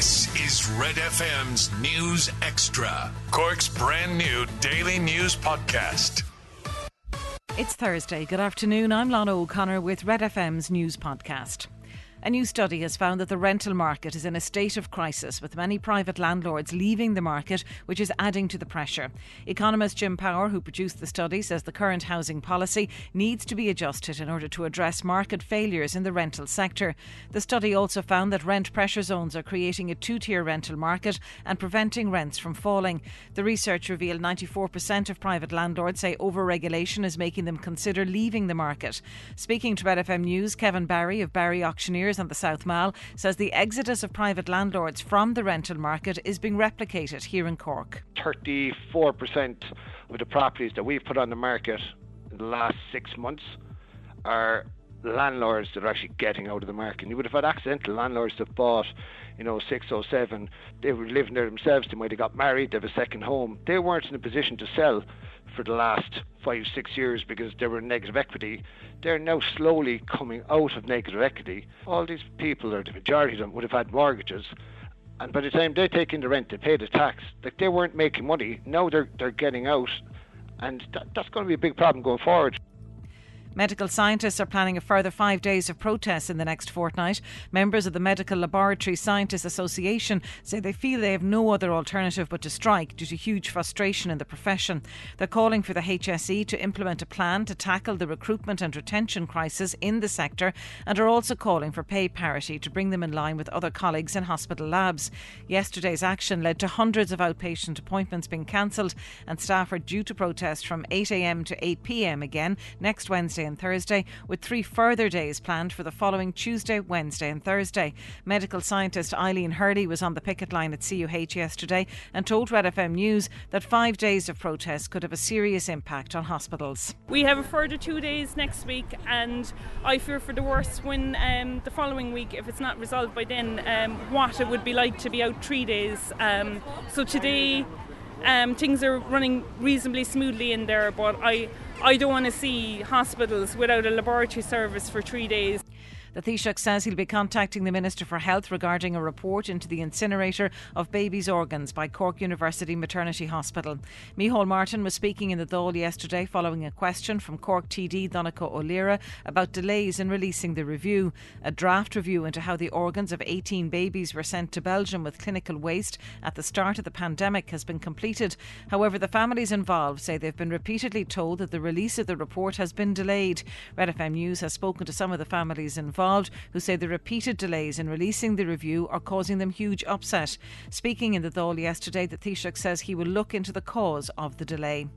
This is Red FM's News Extra, Cork's brand new daily news podcast. It's Thursday. Good afternoon. I'm Lana O'Connor with Red FM's News Podcast. A new study has found that the rental market is in a state of crisis, with many private landlords leaving the market, which is adding to the pressure. Economist Jim Power, who produced the study, says the current housing policy needs to be adjusted in order to address market failures in the rental sector. The study also found that rent pressure zones are creating a two tier rental market and preventing rents from falling. The research revealed 94% of private landlords say overregulation is making them consider leaving the market. Speaking to Red FM News, Kevin Barry of Barry Auctioneers on the South Mall says the exodus of private landlords from the rental market is being replicated here in Cork. 34% of the properties that we've put on the market in the last six months are landlords that are actually getting out of the market. And You would have had accidental landlords that bought, you know, six or seven. They were living there themselves. They might have got married. They have a second home. They weren't in a position to sell for the last five, six years because they were in negative equity. They're now slowly coming out of negative equity. All these people, or the majority of them, would have had mortgages. And by the time they take in the rent, they pay the tax. Like they weren't making money. Now they're they're getting out, and that, that's going to be a big problem going forward. Medical scientists are planning a further five days of protests in the next fortnight. Members of the Medical Laboratory Scientists Association say they feel they have no other alternative but to strike due to huge frustration in the profession. They're calling for the HSE to implement a plan to tackle the recruitment and retention crisis in the sector and are also calling for pay parity to bring them in line with other colleagues in hospital labs. Yesterday's action led to hundreds of outpatient appointments being cancelled, and staff are due to protest from 8am to 8pm again next Wednesday and Thursday, with three further days planned for the following Tuesday, Wednesday, and Thursday. Medical scientist Eileen Hurley was on the picket line at CUH yesterday and told Red FM News that five days of protest could have a serious impact on hospitals. We have a further two days next week, and I fear for the worst when um, the following week, if it's not resolved by then, um, what it would be like to be out three days. Um, so today, um, things are running reasonably smoothly in there, but I I don't want to see hospitals without a laboratory service for three days. The Taoiseach says he'll be contacting the Minister for Health regarding a report into the incinerator of babies' organs by Cork University Maternity Hospital. Micheál Martin was speaking in the Dáil yesterday following a question from Cork TD Donnchadh Ó Laoghaire about delays in releasing the review. A draft review into how the organs of 18 babies were sent to Belgium with clinical waste at the start of the pandemic has been completed. However, the families involved say they've been repeatedly told that the release of the report has been delayed. Red FM News has spoken to some of the families involved involved who say the repeated delays in releasing the review are causing them huge upset. Speaking in the Dáil yesterday, the Taoiseach says he will look into the cause of the delay.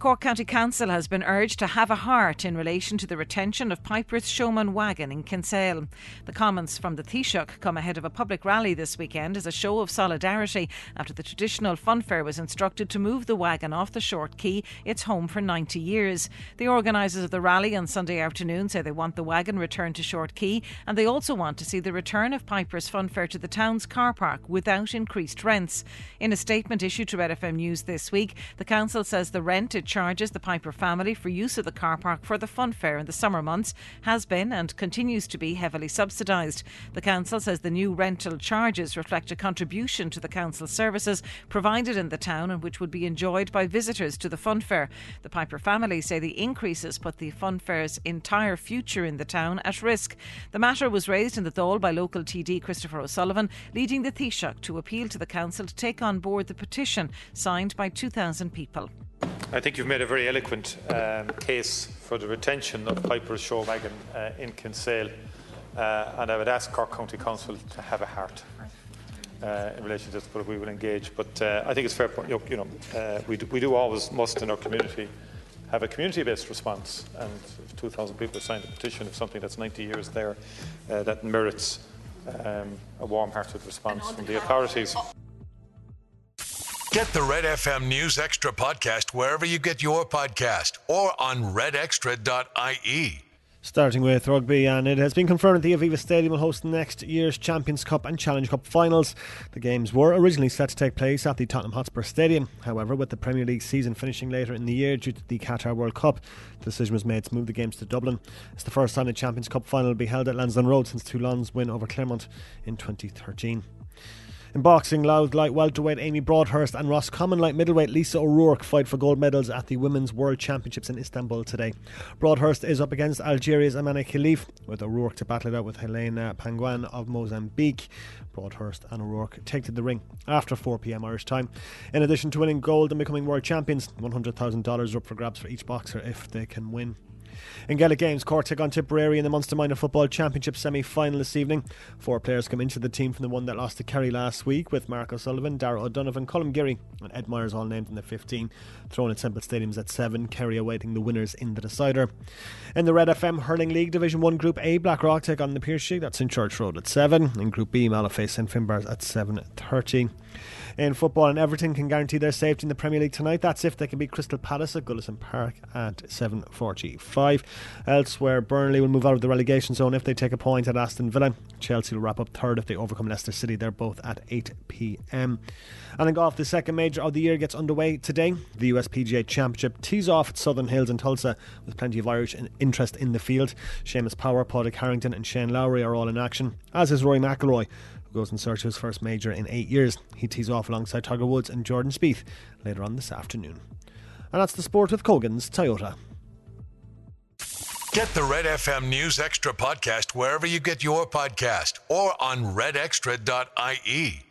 Cork County Council has been urged to have a heart in relation to the retention of Piper's Showman wagon in Kinsale. The comments from the Taoiseach come ahead of a public rally this weekend as a show of solidarity after the traditional funfair was instructed to move the wagon off the short quay, its home for 90 years. The organisers of the rally on Sunday afternoon say they want the wagon returned to Short Quay and they also want to see the return of Piper's funfair to the town's car park without increased rents. In a statement issued to Red FM News this week, the council says the rent it charges the Piper family for use of the car park for the fun fair in the summer months has been and continues to be heavily subsidised. The council says the new rental charges reflect a contribution to the council services provided in the town and which would be enjoyed by visitors to the fun fair. The Piper family say the increases put the fun fair's entire future in the town at risk. The matter was raised in the Dáil by local TD Christopher O'Sullivan, leading the Taoiseach to appeal to the council to take on board the petition signed by 2,000 people. I think you've made a very eloquent um, case for the retention of Piper's show wagon uh, in Kinsale, uh, and I would ask Cork County Council to have a heart. Uh, in relation to this, but we will engage. But uh, I think it's fair point. You know, uh, we, do, we do always must in our community have a community-based response, and if 2,000 people have signed a petition of something that's 90 years there, uh, that merits um, a warm-hearted response from the authorities. Get the Red FM News Extra podcast wherever you get your podcast or on redextra.ie. Starting with rugby, and it has been confirmed that the Aviva Stadium will host next year's Champions Cup and Challenge Cup finals. The games were originally set to take place at the Tottenham Hotspur Stadium. However, with the Premier League season finishing later in the year due to the Qatar World Cup, the decision was made to move the games to Dublin. It's the first time the Champions Cup final will be held at Lansdowne Road since Toulon's win over Clermont in 2013. In boxing, Louth light welterweight Amy Broadhurst and Roscommon light middleweight Lisa O'Rourke fight for gold medals at the Women's World Championships in Istanbul today. Broadhurst is up against Algeria's Imane Khelif, with O'Rourke to battle it out with Helena Panguana of Mozambique. Broadhurst and O'Rourke take to the ring after 4pm Irish time. In addition to winning gold and becoming world champions, $100,000 up for grabs for each boxer if they can win. In Gaelic Games, Cork take on Tipperary in the Munster Minor Football Championship semi final this evening. Four players come into the team from the one that lost to Kerry last week, with Mark O'Sullivan, Dara O'Donovan, Colm Geary, and Ed Myers all named in the 15. Thrown at Temple Stadiums at 7, Kerry awaiting the winners in the decider. In the Red FM Hurling League Division 1 Group A, Blackrock take on the Pearse That's in Church Road at 7. In Group B, Mallow face St Finbarrs at 7.30 in football, and Everton can guarantee their safety in the Premier League tonight. That's if they can beat Crystal Palace at Goodison Park at 7.45. Elsewhere, Burnley will move out of the relegation zone if they take a point at Aston Villa. Chelsea will wrap up third if they overcome Leicester City. They're both at 8 pm. And in golf, the second major of the year gets underway today. The US PGA Championship tees off at Southern Hills in Tulsa with plenty of Irish interest in the field. Seamus Power, Padraig Harrington, and Shane Lowry are all in action, as is Rory McIlroy goes in search of his first major in eight years. He tees off alongside Tiger Woods and Jordan Spieth later on this afternoon. And that's the sport with Cogan's Toyota. Get the Red FM News Extra podcast wherever you get your podcast or on redextra.ie.